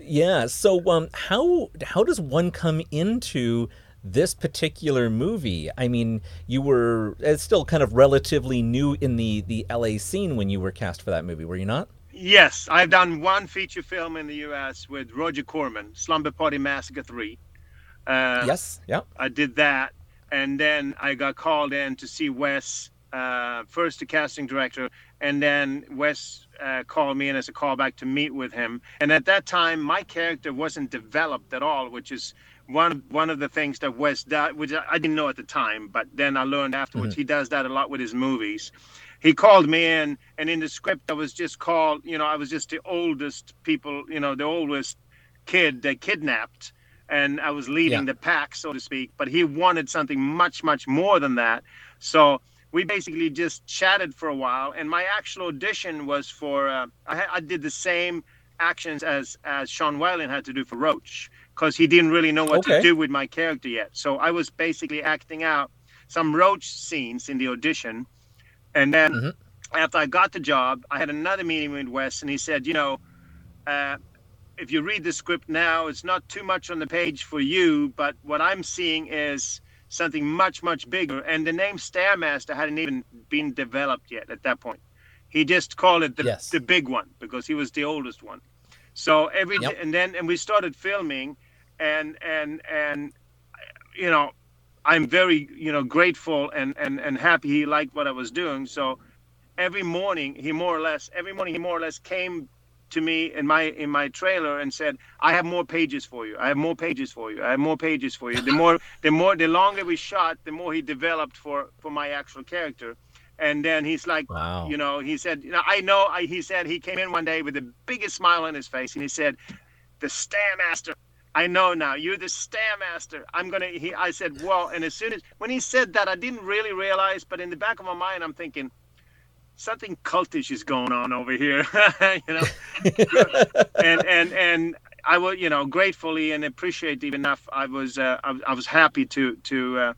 yeah. So, um, how how does one come into this particular movie? I mean, you were it's still kind of relatively new in the the LA scene when you were cast for that movie, were you not? Yes, I've done one feature film in the U.S. with Roger Corman, Slumber Party Massacre Three. Uh, yes. Yeah. I did that, and then I got called in to see Wes, uh, first the casting director, and then Wes uh, called me in as a callback to meet with him. And at that time, my character wasn't developed at all, which is one one of the things that Wes does, which I I didn't know at the time, but then I learned afterwards. He does that a lot with his movies. He called me in, and in the script, I was just called. You know, I was just the oldest people. You know, the oldest kid they kidnapped and I was leading Yeah. the pack, so to speak. But he wanted something much, much more than that. So we basically just chatted for a while. And my actual audition was for uh, I, I did the same actions as as Sean Whalen had to do for Roach because he didn't really know what Okay. to do with my character yet. So I was basically acting out some Roach scenes in the audition, and then Mhm. after I got the job, I had another meeting with Wes, and he said, you know. Uh, if you read the script now, it's not too much on the page for you, but what I'm seeing is something much, much bigger. And the name Stairmaster hadn't even been developed yet at that point. He just called it the, Yes. the big one because he was the oldest one. So every Yep. and then and we started filming, and and and you know, I'm very you know grateful and and and happy he liked what I was doing. So every morning he more or less every morning he more or less came to me in my in my trailer and said, "I have more pages for you. I have more pages for you. I have more pages for you." The more [LAUGHS] the more the longer we shot, the more he developed for for my actual character. And then he's like, Wow. you know, he said, you know, I know. I, he said he came in one day with the biggest smile on his face, and he said, "The Stairmaster." I know now. You're the Stairmaster. I'm gonna. He, I said, well, and as soon as when he said that, I didn't really realize, but in the back of my mind, I'm thinking, something cultish is going on over here, [LAUGHS] you know. [LAUGHS] and and and I was, you know, gratefully and appreciative enough. I was, uh, I, was- I was happy to to uh,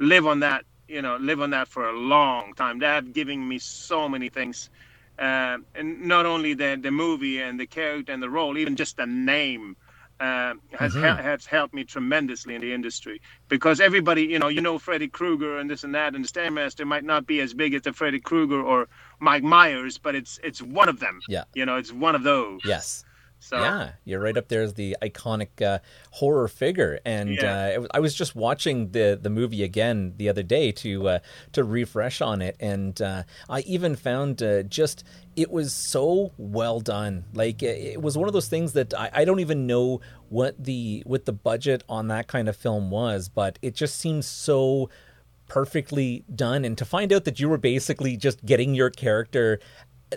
live on that, you know, live on that for a long time. That giving me so many things, uh, and not only the the movie and the character and the role, even just the name. Uh, has Mhm. hel- has helped me tremendously in the industry because everybody, you know, you know Freddy Krueger and this and that, and the Stairmaster might not be as big as the Freddy Krueger or Mike Myers, but it's it's one of them. Yeah. you know, it's one of those. yes. So Yeah, you're right up there as the iconic uh, horror figure, and Yeah. uh, it was, I was just watching the the movie again the other day to uh, to refresh on it, and uh, I even found uh, just it was so well done. Like it, it was one of those things that I, I don't even know what the what the budget on that kind of film was, but it just seems so perfectly done and to find out that you were basically just getting your character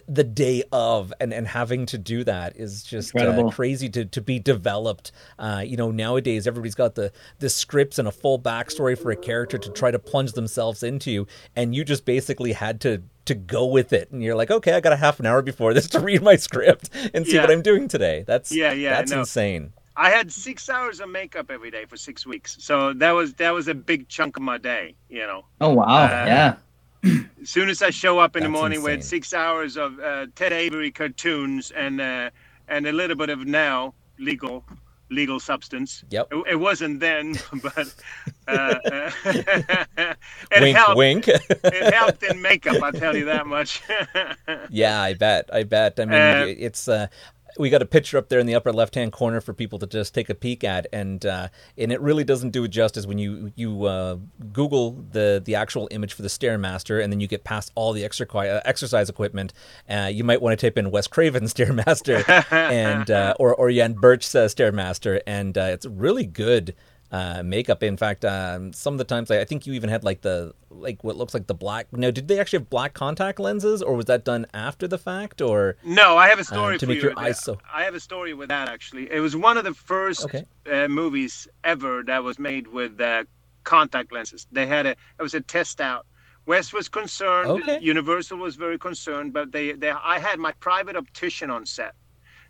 the day of and, and having to do that is just uh, crazy to, to be developed uh, you know nowadays everybody's got the the scripts and a full backstory for a character to try to plunge themselves into and you just basically had to to go with it and you're like okay i got a half an hour before this to [LAUGHS] read my script and see Yeah. what i'm doing today that's Yeah, yeah, that's no. insane I had six hours of makeup every day for six weeks, so that was that was a big chunk of my day. You know, Oh wow, Uh, yeah. As soon as I show up in the That's morning with insane. six hours of uh, Tex Avery cartoons and uh, and a little bit of now legal legal substance. Yep. It, it wasn't then, [LAUGHS] but uh, [LAUGHS] it wink helped. wink It [LAUGHS] helped in makeup. I'll tell you that much. Yeah, I bet. I bet. I mean, Uh, it's uh, we got a picture up there in the upper left hand corner for people to just take a peek at, and uh, and it really doesn't do it justice when you you uh, Google the the actual image for the Stairmaster, and then you get past all the extra uh, exercise equipment. Uh, you might want to type in Wes Craven [LAUGHS] Stairmaster and uh, or or Yan Birch uh, Stairmaster, and uh, it's really good. Uh, makeup. In fact, um, some of the times I, I think you even had like the like what looks like the black. No, did they actually have black contact lenses, or was that done after the fact? Or No, I have a story Uh, to for make you. your with eyes that. so- I have a story with that actually. It was one of the first Okay. uh, movies ever that was made with uh, contact lenses. They had a it was a test out. Wes was concerned. Okay. Universal was very concerned, but they, they I had my private optician on set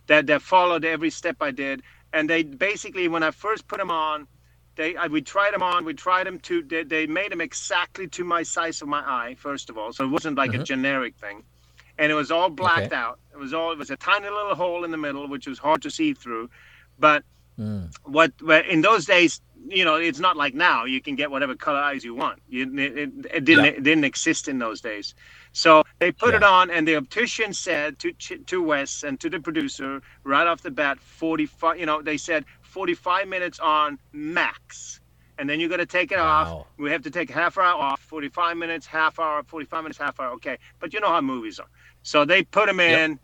that that followed every step I did, and they basically when I first put them on. They, I, we tried them on. We tried them to. They, they made them exactly to my size of my eye. First of all, so it wasn't like a Mhm. generic thing and it was all blacked Okay. out. It was all it was a tiny little hole in the middle, which was hard to see through. But Mm. what, what in those days, you know, it's not like now. You can get whatever color eyes you want. You, it, it, it didn't it didn't exist in those days. So they put it on, and the optician said to to Wes and to the producer right off the bat, forty five. You know, they said forty five minutes on max. And then you're going to take it off. We have to take half hour off, 45 minutes, half hour, 45 minutes, half hour. Okay. But you know how movies are. So they put them in,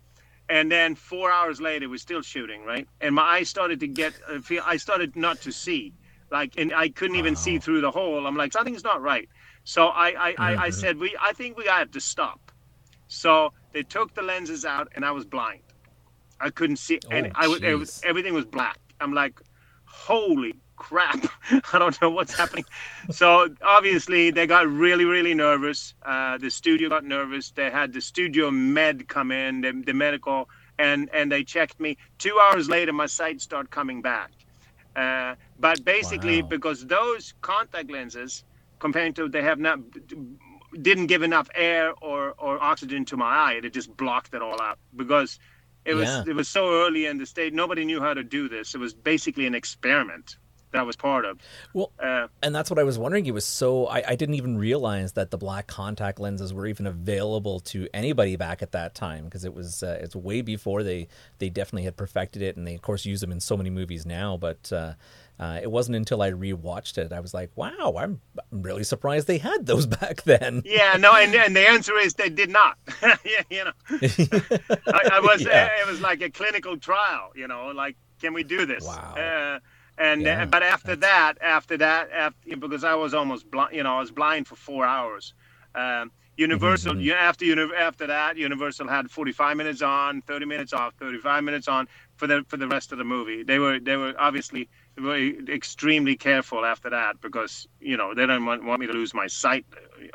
and then four hours later, we're still shooting, right? And my eyes started to get, uh, feel, I started not to see. Like, and I couldn't even see through the hole. I'm like, something's not right. So I, I, I, I said, we, I think we have to stop. So they took the lenses out, and I was blind. I couldn't see, and Oh, I was, it was, everything was black. I'm like, holy crap! [LAUGHS] I don't know what's happening. [LAUGHS] So obviously they got really, really nervous. Uh, the studio got nervous. They had the studio med come in, the, the medical, and and they checked me. Two hours later, my sight started coming back. Uh, but basically, Wow. because those contact lenses, compared to they have not didn't give enough air or, or oxygen to my eye, it just blocked it all out because it was Yeah. it was so early in the state nobody knew how to do this. It was basically an experiment. that I was part of. Well, Uh, and that's what I was wondering. It was so I, I didn't even realize that the black contact lenses were even available to anybody back at that time because it was uh, it's way before they they definitely had perfected it, and they of course use them in so many movies now. But uh, uh, it wasn't until I rewatched it I was like, wow, I'm, I'm really surprised they had those [LAUGHS] back then. yeah, no, and, and the answer is they did not. [LAUGHS] yeah, you know, [LAUGHS] I, I was Yeah. it was like a clinical trial. You know, like can we do this? Wow. Uh, and Yeah, uh, but after that, after that, after because I was almost blind, you know, I was blind for four hours. Um, Universal, Mhm. you after after that, Universal had 45 minutes on, 30 minutes off, 35 minutes on for the for the rest of the movie. They were they were obviously extremely careful after that because you know they don't want, want me to lose my sight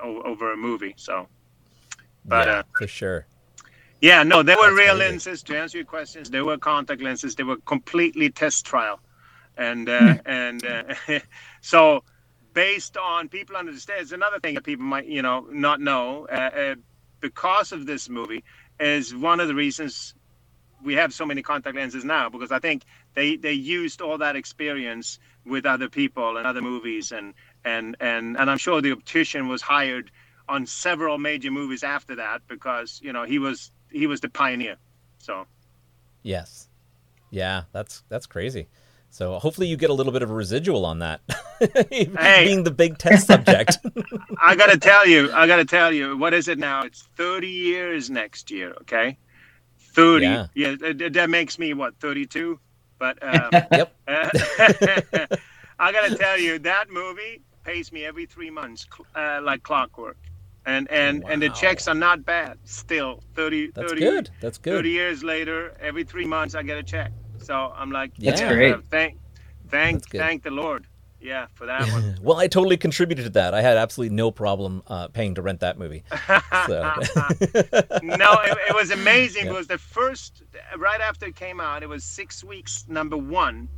o- over a movie. So, but yeah, uh, for sure. yeah, no, they were That's real crazy. lenses. To answer your questions, they were contact lenses. They were completely test trial, and uh, and uh, [LAUGHS] so based on people understand. It's another thing that people might you know not know uh, uh, because of this movie is one of the reasons we have so many contact lenses now because I think they they used all that experience with other people and other movies and and and and I'm sure the optician was hired on several major movies after that because you know he was he was the pioneer. So Yes. Yeah, that's that's crazy. So hopefully you get a little bit of a residual on that, [LAUGHS] being the big test subject. [LAUGHS] [LAUGHS] I gotta tell you, I gotta tell you, what is it now? It's 30 years next year. Okay, 30. Yeah. Yeah, that, that makes me what 32. But [LAUGHS] um, yep. [LAUGHS] [LAUGHS] I gotta tell you, that movie pays me every three months, uh, like clockwork, and and and the checks are not bad. Still, 30, That's 30, good. That's good. 30 years later, every three months I get a check. So I'm like, That's yeah, great. uh, thank, thank, That's thank the Lord. Yeah, for that one. [LAUGHS] Well, I totally contributed to that. I had absolutely no problem uh, paying to rent that movie. So. [LAUGHS] no, it, it was amazing. Yeah. It was the first right after it came out. It was six weeks number one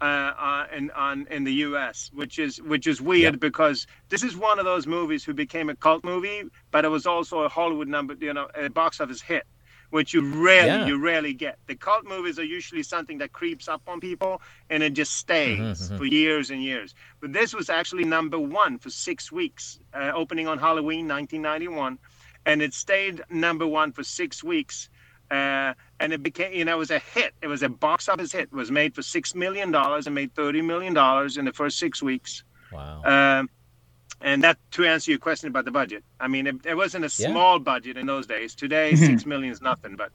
uh, uh, in on in the U.S., which is which is weird Yep. because this is one of those movies who became a cult movie, but it was also a Hollywood number, you know, a box office hit. Which you rarely, Yeah. you rarely get. The cult movies are usually something that creeps up on people and it just stays Mhm, mhm. for years and years. But this was actually number one for six weeks, uh, opening on Halloween 1991 and it stayed number one for six weeks. Uh, and it became, you know, it was a hit. It was a box office hit. It was made for six million dollars and made thirty million dollars in the first six weeks. wow. Um, and that to answer your question about the budget, I mean, it, it wasn't a Yeah. small budget in those days. Today, Mhm. six million is nothing, but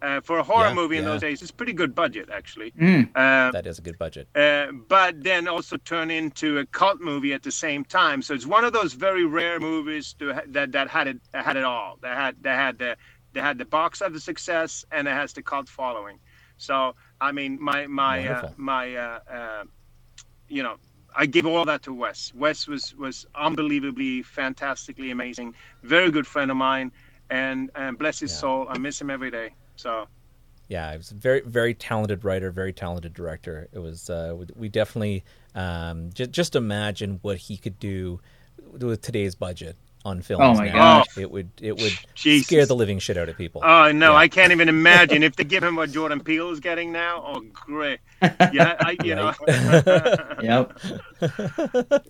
uh, for a horror Yeah, movie in yeah. those days, it's pretty good budget actually. Mm. Uh, that is a good budget. uh, but then also turn into a cult movie at the same time. So it's one of those very rare movies to ha- that that had it had it all. That had that had the they had the box office success and it has the cult following. So I mean, my my uh, my uh, uh, you know. I give all that to Wes. Wes was was unbelievably, fantastically amazing. Very good friend of mine, and and bless his Yeah. soul. I miss him every day. So Yeah, he was a very, very talented writer, very talented director. It was, uh, we definitely um, just just imagine what he could do with today's budget on films. Oh my now. gosh. It would, it would [LAUGHS] Jesus. scare the living shit out of people. Oh no, Yeah. I can't even [LAUGHS] imagine if they give him what Jordan Peele is getting now. Oh great, yeah, I, you know, [LAUGHS] Yep.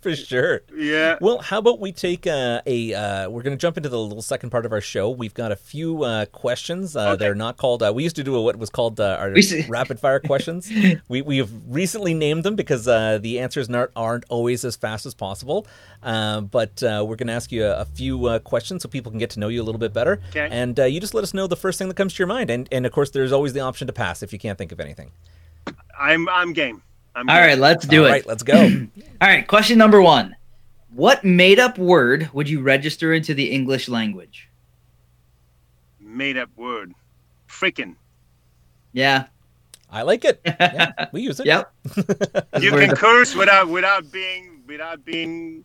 For sure. yeah. Well, how about we take uh, a? Uh, we're going to jump into the little second part of our show. We've got a few uh, questions. Uh, Okay. They're not called. Uh, we used to do what was called uh, our rapid fire questions. we we have recently named them because uh, the answers not, aren't always as fast as possible. Uh, but uh, we're going to ask you a, a few uh, questions so people can get to know you a little bit better. Okay. And uh, you just let us know the first thing that comes to your mind. And and of course, there's always the option to pass if you can't think of anything. I'm I'm game. I'm All game. right, let's do All it. right, let's go. [CLEARS THROAT] All right, question number one. What made up word would you register into the English language? Made up word, freaking. Yeah. I like it. [LAUGHS] Yeah, we use it. Yep. [LAUGHS] You can curse without without being without being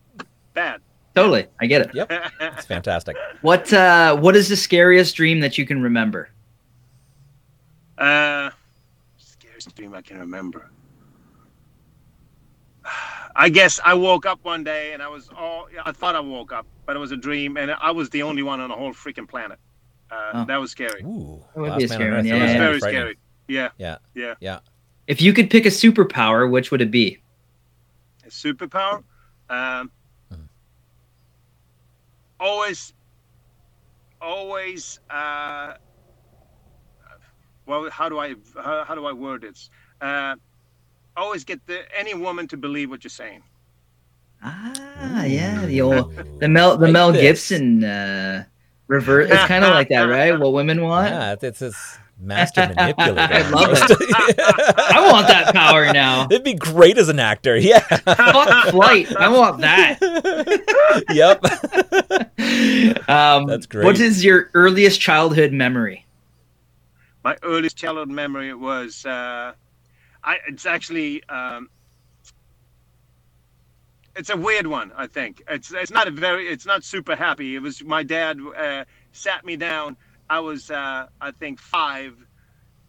bad. Totally. I get it. Yep. [LAUGHS] It's fantastic. What uh what is the scariest dream that you can remember? Uh, scariest dream I can remember. [SIGHS] I guess I woke up one day and I was all. I thought I woke up, but it was a dream, and I was the only one on the whole freaking planet. Uh, Oh. That was scary. Ooh, That would be scary on one, Earth. yeah, It was yeah, very scary. Yeah. Yeah. Yeah. Yeah. If you could pick a superpower, which would it be? A superpower. Um. Always, always. Uh, well, how do I how, how do I word this? Uh, always get the any woman to believe what you're saying. Ah, yeah, the old the Mel the Like Mel this. Gibson uh, revert. It's kind of like that, right? What women want. Yeah, it's, it's this master [LAUGHS] manipulator. I love it. [LAUGHS] I want that power now. [LAUGHS] It'd be great as an actor. Yeah. Fuck flight. I want that. yep. Um, That's great. What is your earliest childhood memory? my earliest childhood memory was uh, I it's actually um, it's a weird one I think it's it's not a very it's not super happy it was my dad uh, sat me down I was uh, I think five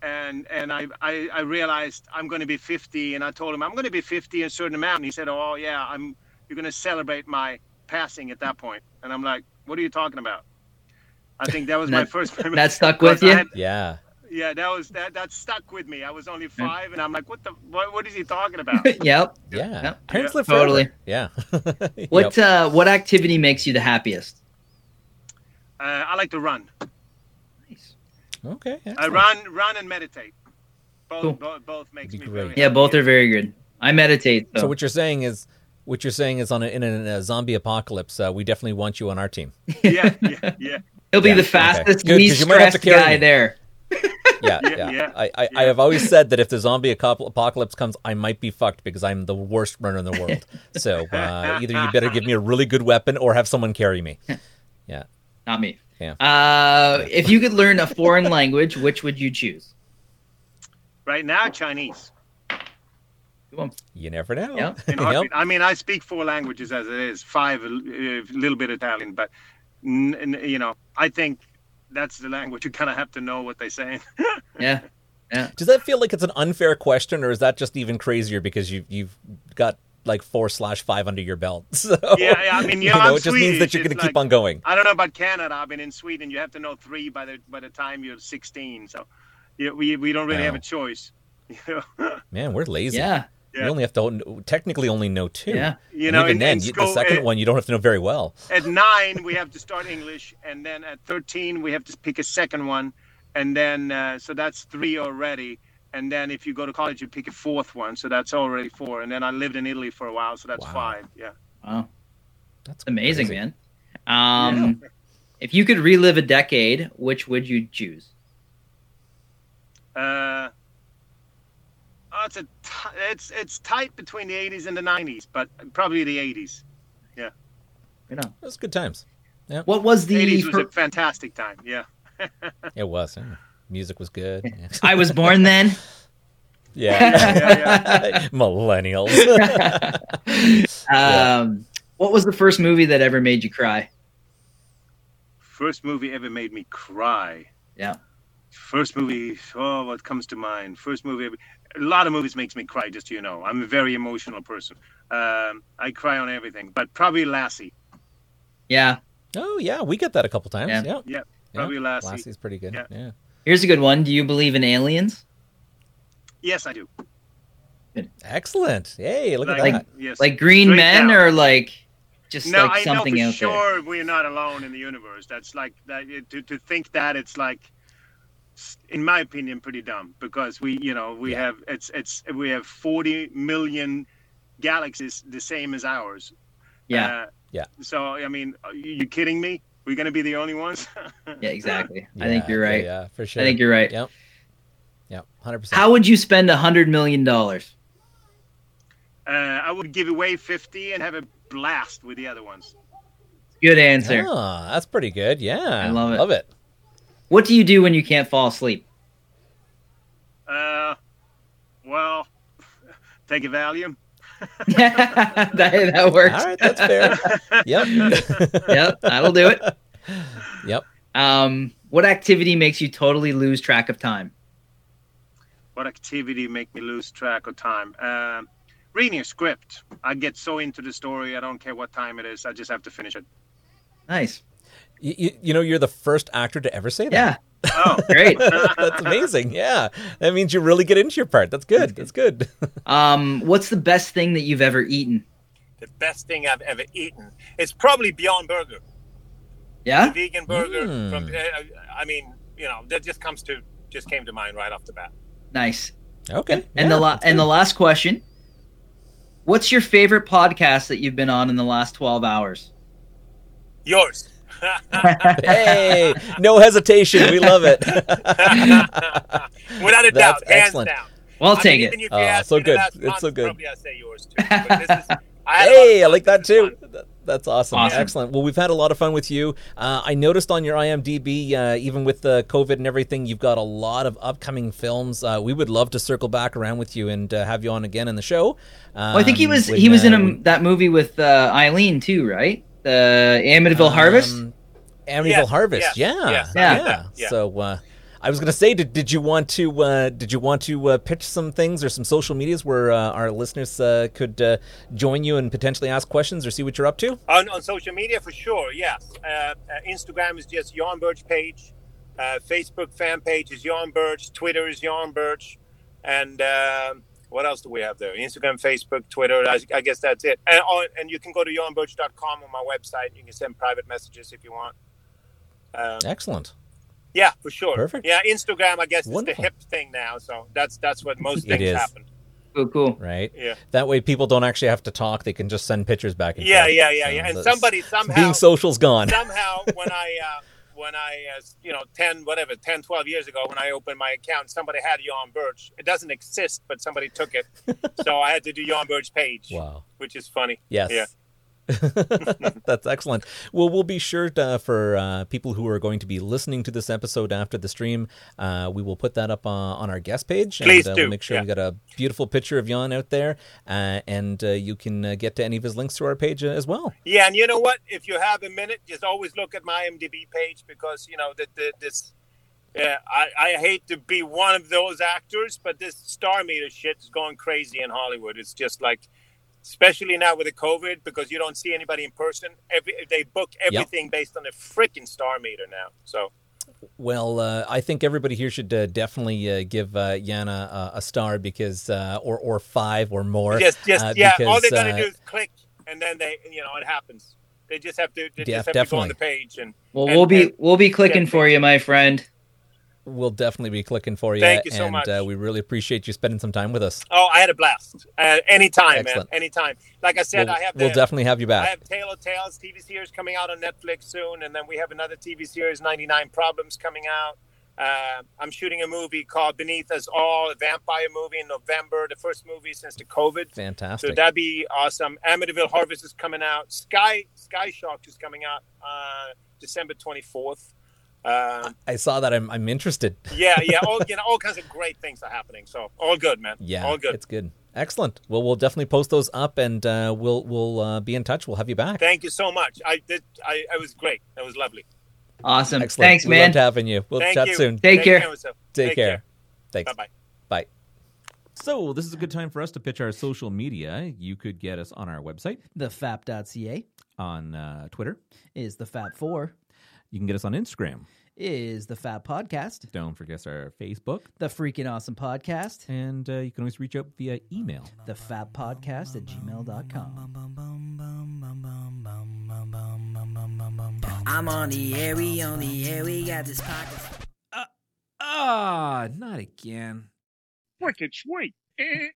and and I, I I realized I'm going to be 50 and I told him I'm going to be 50 in a certain amount and he said oh yeah I'm you're going to celebrate my passing at that point. point and I'm like what are you talking about I think that was my first [LAUGHS] memory That stuck with you? had- Yeah. yeah, that was that that stuck with me. I was only five, and I'm like, what the what, what is he talking about? [LAUGHS] yep. Yeah. Yep. Parents Yeah. live forever. Totally. Yeah. [LAUGHS] What Yep. uh, what activity makes you the happiest? uh, I like to run. Nice. Okay. I run, run, and meditate. Both Cool. both, both makes me great. very Yeah, happy. both are very good. I meditate. So, So what you're saying is, what you're saying is, on a, in a, a zombie apocalypse, uh, we definitely want you on our team. [LAUGHS] yeah, yeah, yeah. he'll be Yeah, the okay. fastest, Good, 'cause least you might have to stressed guy me. there. [LAUGHS] Yeah, Yeah, yeah. yeah, I, I, I have always said that if the zombie apocalypse comes, I might be fucked because I'm the worst runner in the world. so uh, either you better give me a really good weapon or have someone carry me. [LAUGHS] Yeah. Not me. Yeah. Uh, if you could learn a foreign language, which would you choose? Right now, Chinese. You never know. Yeah. [LAUGHS] Yep. I mean, I speak four languages as it is, five, a little bit Italian, but n- n- you know, I think that's the language. You kind of have to know what they're saying. [LAUGHS] Yeah. Does that feel like it's an unfair question, or is that just even crazier because you you've got like four slash five under your belt? [LAUGHS] So, Yeah, yeah, I mean, you [LAUGHS] you know, know, I'm it just means that you're going to it's keep on going. I don't know about Canada. I've been in Sweden. You have to know three by the by the time you're 16. So, yeah, we we don't really have a choice. [LAUGHS] You know, Man, we're lazy. Yeah. We Yeah. only have to technically only know two. Yeah. you And know, even in, then, in you- school, the second at, one you don't have to know very well. at nine we have to start English, and then at 13 we have to pick a second one, and then uh, so that's three already. And then if you go to college, you pick a fourth one, so that's already four. And then I lived in Italy for a while, so that's Wow. five. Yeah. Wow. That's Amazing, crazy. man. Um, If you could relive a decade, which would you choose? Uh, oh, it's a t- it's it's tight between the 80s and the 90s, but probably the 80s. Right on. It was good times. Yeah. What was The the? 80s was a fantastic time. Yeah. [LAUGHS] It was. yeah. Music was good. Yeah. [LAUGHS] I was born then. Yeah. yeah, [LAUGHS] Millennials. [LAUGHS] um, what was the first movie that ever made you cry? First movie ever made me cry. Yeah. First movie. Oh, what comes to mind? First movie. Ever, a lot of movies makes me cry. Just so you know, I'm a very emotional person. Um, I cry on everything, but probably Lassie. Yeah. oh yeah, we get that a couple times. Yeah. Yeah. Yeah, probably Lassie. Lassie's pretty good. Yeah. Yeah. Here's a good one. Do you believe in aliens? Yes, I do. Excellent. Hey, look at Like- that. Yes. Like green Straight men, down. or like just no, like I know something for out sure we're not alone in the universe. That's like that. To, to think that it's like, in my opinion, pretty dumb because we, you know, we Yeah. have it's it's we have 40 million galaxies the same as ours. Yeah. Uh, Yeah. So I mean, are you you kidding me? We're gonna be the only ones? [LAUGHS] Yeah. Exactly. I think you're right. Yeah, for sure. I think you're right. Yep. Yep. Hundred percent. How would you spend a hundred million dollars? uh, I would give away 50 and have a blast with the other ones. Good answer. Ah, that's pretty good. Yeah. I love it. Love it. What do you do when you can't fall asleep? Uh, well, [LAUGHS] take a Valium. [LAUGHS] that, that works. All right, that's fair. yep. [LAUGHS] yep, that'll do it. Yep. Um, what activity makes you totally lose track of time? what activity make me lose track of time? Um, reading a script. I get so into the story. I don't care what time it is. I just have to finish it. Nice. You, you, you know, you're the first actor to ever say that. Yeah. Oh, [LAUGHS] Great. That's amazing. Yeah, that means you really get into your part. That's good. That's good. [LAUGHS] Um, what's the best thing that you've ever eaten? The best thing I've ever eaten. It's probably Beyond Burger. Yeah. The vegan burger Mm. from. Uh, I mean, you know, that just comes to just came to mind right off the bat. Nice. Okay. And yeah, the la- and good. the last question. What's your favorite podcast that you've been on in the last 12 hours? Yours. Hey, no hesitation. We love it. [LAUGHS] Without a That's doubt, hands excellent. down. Well, I'll I take mean, it. even if you Oh, asked so good. last It's so good. Probably I say yours too. But this is, [LAUGHS] I had a lot of Hey, I like that too. fun. That's awesome. Awesome. Excellent. Well, we've had a lot of fun with you. Uh, I noticed on your IMDb, uh, even with the COVID and everything, you've got a lot of upcoming films. Uh, we would love to circle back around with you and uh, have you on again in the show. Well, I think he Um, was when, he was in uh, a, that movie with uh, Eileen too, right? The Amityville Harvest. Um, Amityville Yes, Harvest. yes, yeah. yes, I yeah. yeah. So uh, I was going to say, did, did you want to uh, did you want to uh, pitch some things or some social medias where uh, our listeners uh, could uh, join you and potentially ask questions or see what you're up to? On, on social media, for sure, yes. Uh, uh, Instagram is just Yan Birch page. Uh, Facebook fan page is Yan Birch. Twitter is Yan Birch. And um what else do we have there? Instagram, Facebook, Twitter. I, I guess that's it. And, oh, and you can go to yanbirch.com on my website. You can send private messages if you want. Um, Excellent. yeah, for sure. Perfect. Yeah, Instagram, I guess, is Wonderful. the hip thing now. So that's that's what most It things is. happen. Cool, cool. Right. Yeah. That way, people don't actually have to talk; they can just send pictures back and Yeah, forth. yeah, yeah, So yeah. And that's- somebody somehow being social's gone. somehow when i uh, [LAUGHS] when i uh, you know 10 whatever 10 12 years ago when i opened my account somebody had Yan birch it doesn't exist but somebody took it [LAUGHS] so i had to do Yan birch page Wow. which is funny Yes. Yeah. [LAUGHS] That's excellent. Well, we'll be sure to, for uh, people who are going to be listening to this episode after the stream, uh, we will put that up uh, on our guest page. Please and, uh, do, We'll make sure yeah. we got a beautiful picture of Yan out there, uh, and uh, you can uh, get to any of his links through our page uh, as well. yeah and you know what if you have a minute just always look at my imdb page because you know that the, this yeah, I, I hate to be one of those actors, but this star meter shit is going crazy in Hollywood. It's just like, especially now with the COVID, because you don't see anybody in person. Every they book everything based on a freaking star meter now. So Well, uh, I think everybody here should uh, definitely uh, give uh, Yana uh, a star because, uh, or or five or more. just, just uh, yeah, all because, they gotta uh, do is click, and then they, you know, it happens. They just have to, they Yeah, just have to go on the page and Well, And- we'll be and- we'll be clicking yeah, for you, my friend. We'll definitely be clicking for you. Thank you so and, much. Uh, we really appreciate you spending some time with us. oh, I had a blast. Uh, anytime, Excellent. man, anytime. Like I said, we'll, I have we'll definitely have you back. I have Tale of Tales TV series coming out on Netflix soon, and then we have another TV series, 99 Problems, coming out. Uh, I'm shooting a movie called Beneath Us All, a vampire movie in November, the first movie since the COVID. Fantastic. So that'd be awesome. Amityville Harvest is coming out. Sky Sky Shark is coming out uh, December 24th. Um, I saw that. I'm, I'm interested. yeah, yeah, all you [LAUGHS] know, all kinds of great things are happening. So all good, man. Yeah, all good. it's good. Excellent. Well, we'll definitely post those up, and uh, we'll we'll uh, be in touch. We'll have you back. Thank you so much. I did. I it was great. It was lovely. Awesome. Excellent. Thanks, we man. loved having you. We'll Thank chat you. soon. Take care. of yourself. Take, Take care. care. Thanks. Bye bye. Bye. So this is a good time for us to pitch our social media. You could get us on our website, Thefap.ca on uh, Twitter. is the Fap Four, You can get us on Instagram. is the Fap Podcast, Don't forget our Facebook, the Freaking Awesome Podcast, and uh, you can always reach out via email. the Fap Podcast at gmail.com. I'm on the air, we on the air, we got this pocket. Ah, not again. Wicked sweet.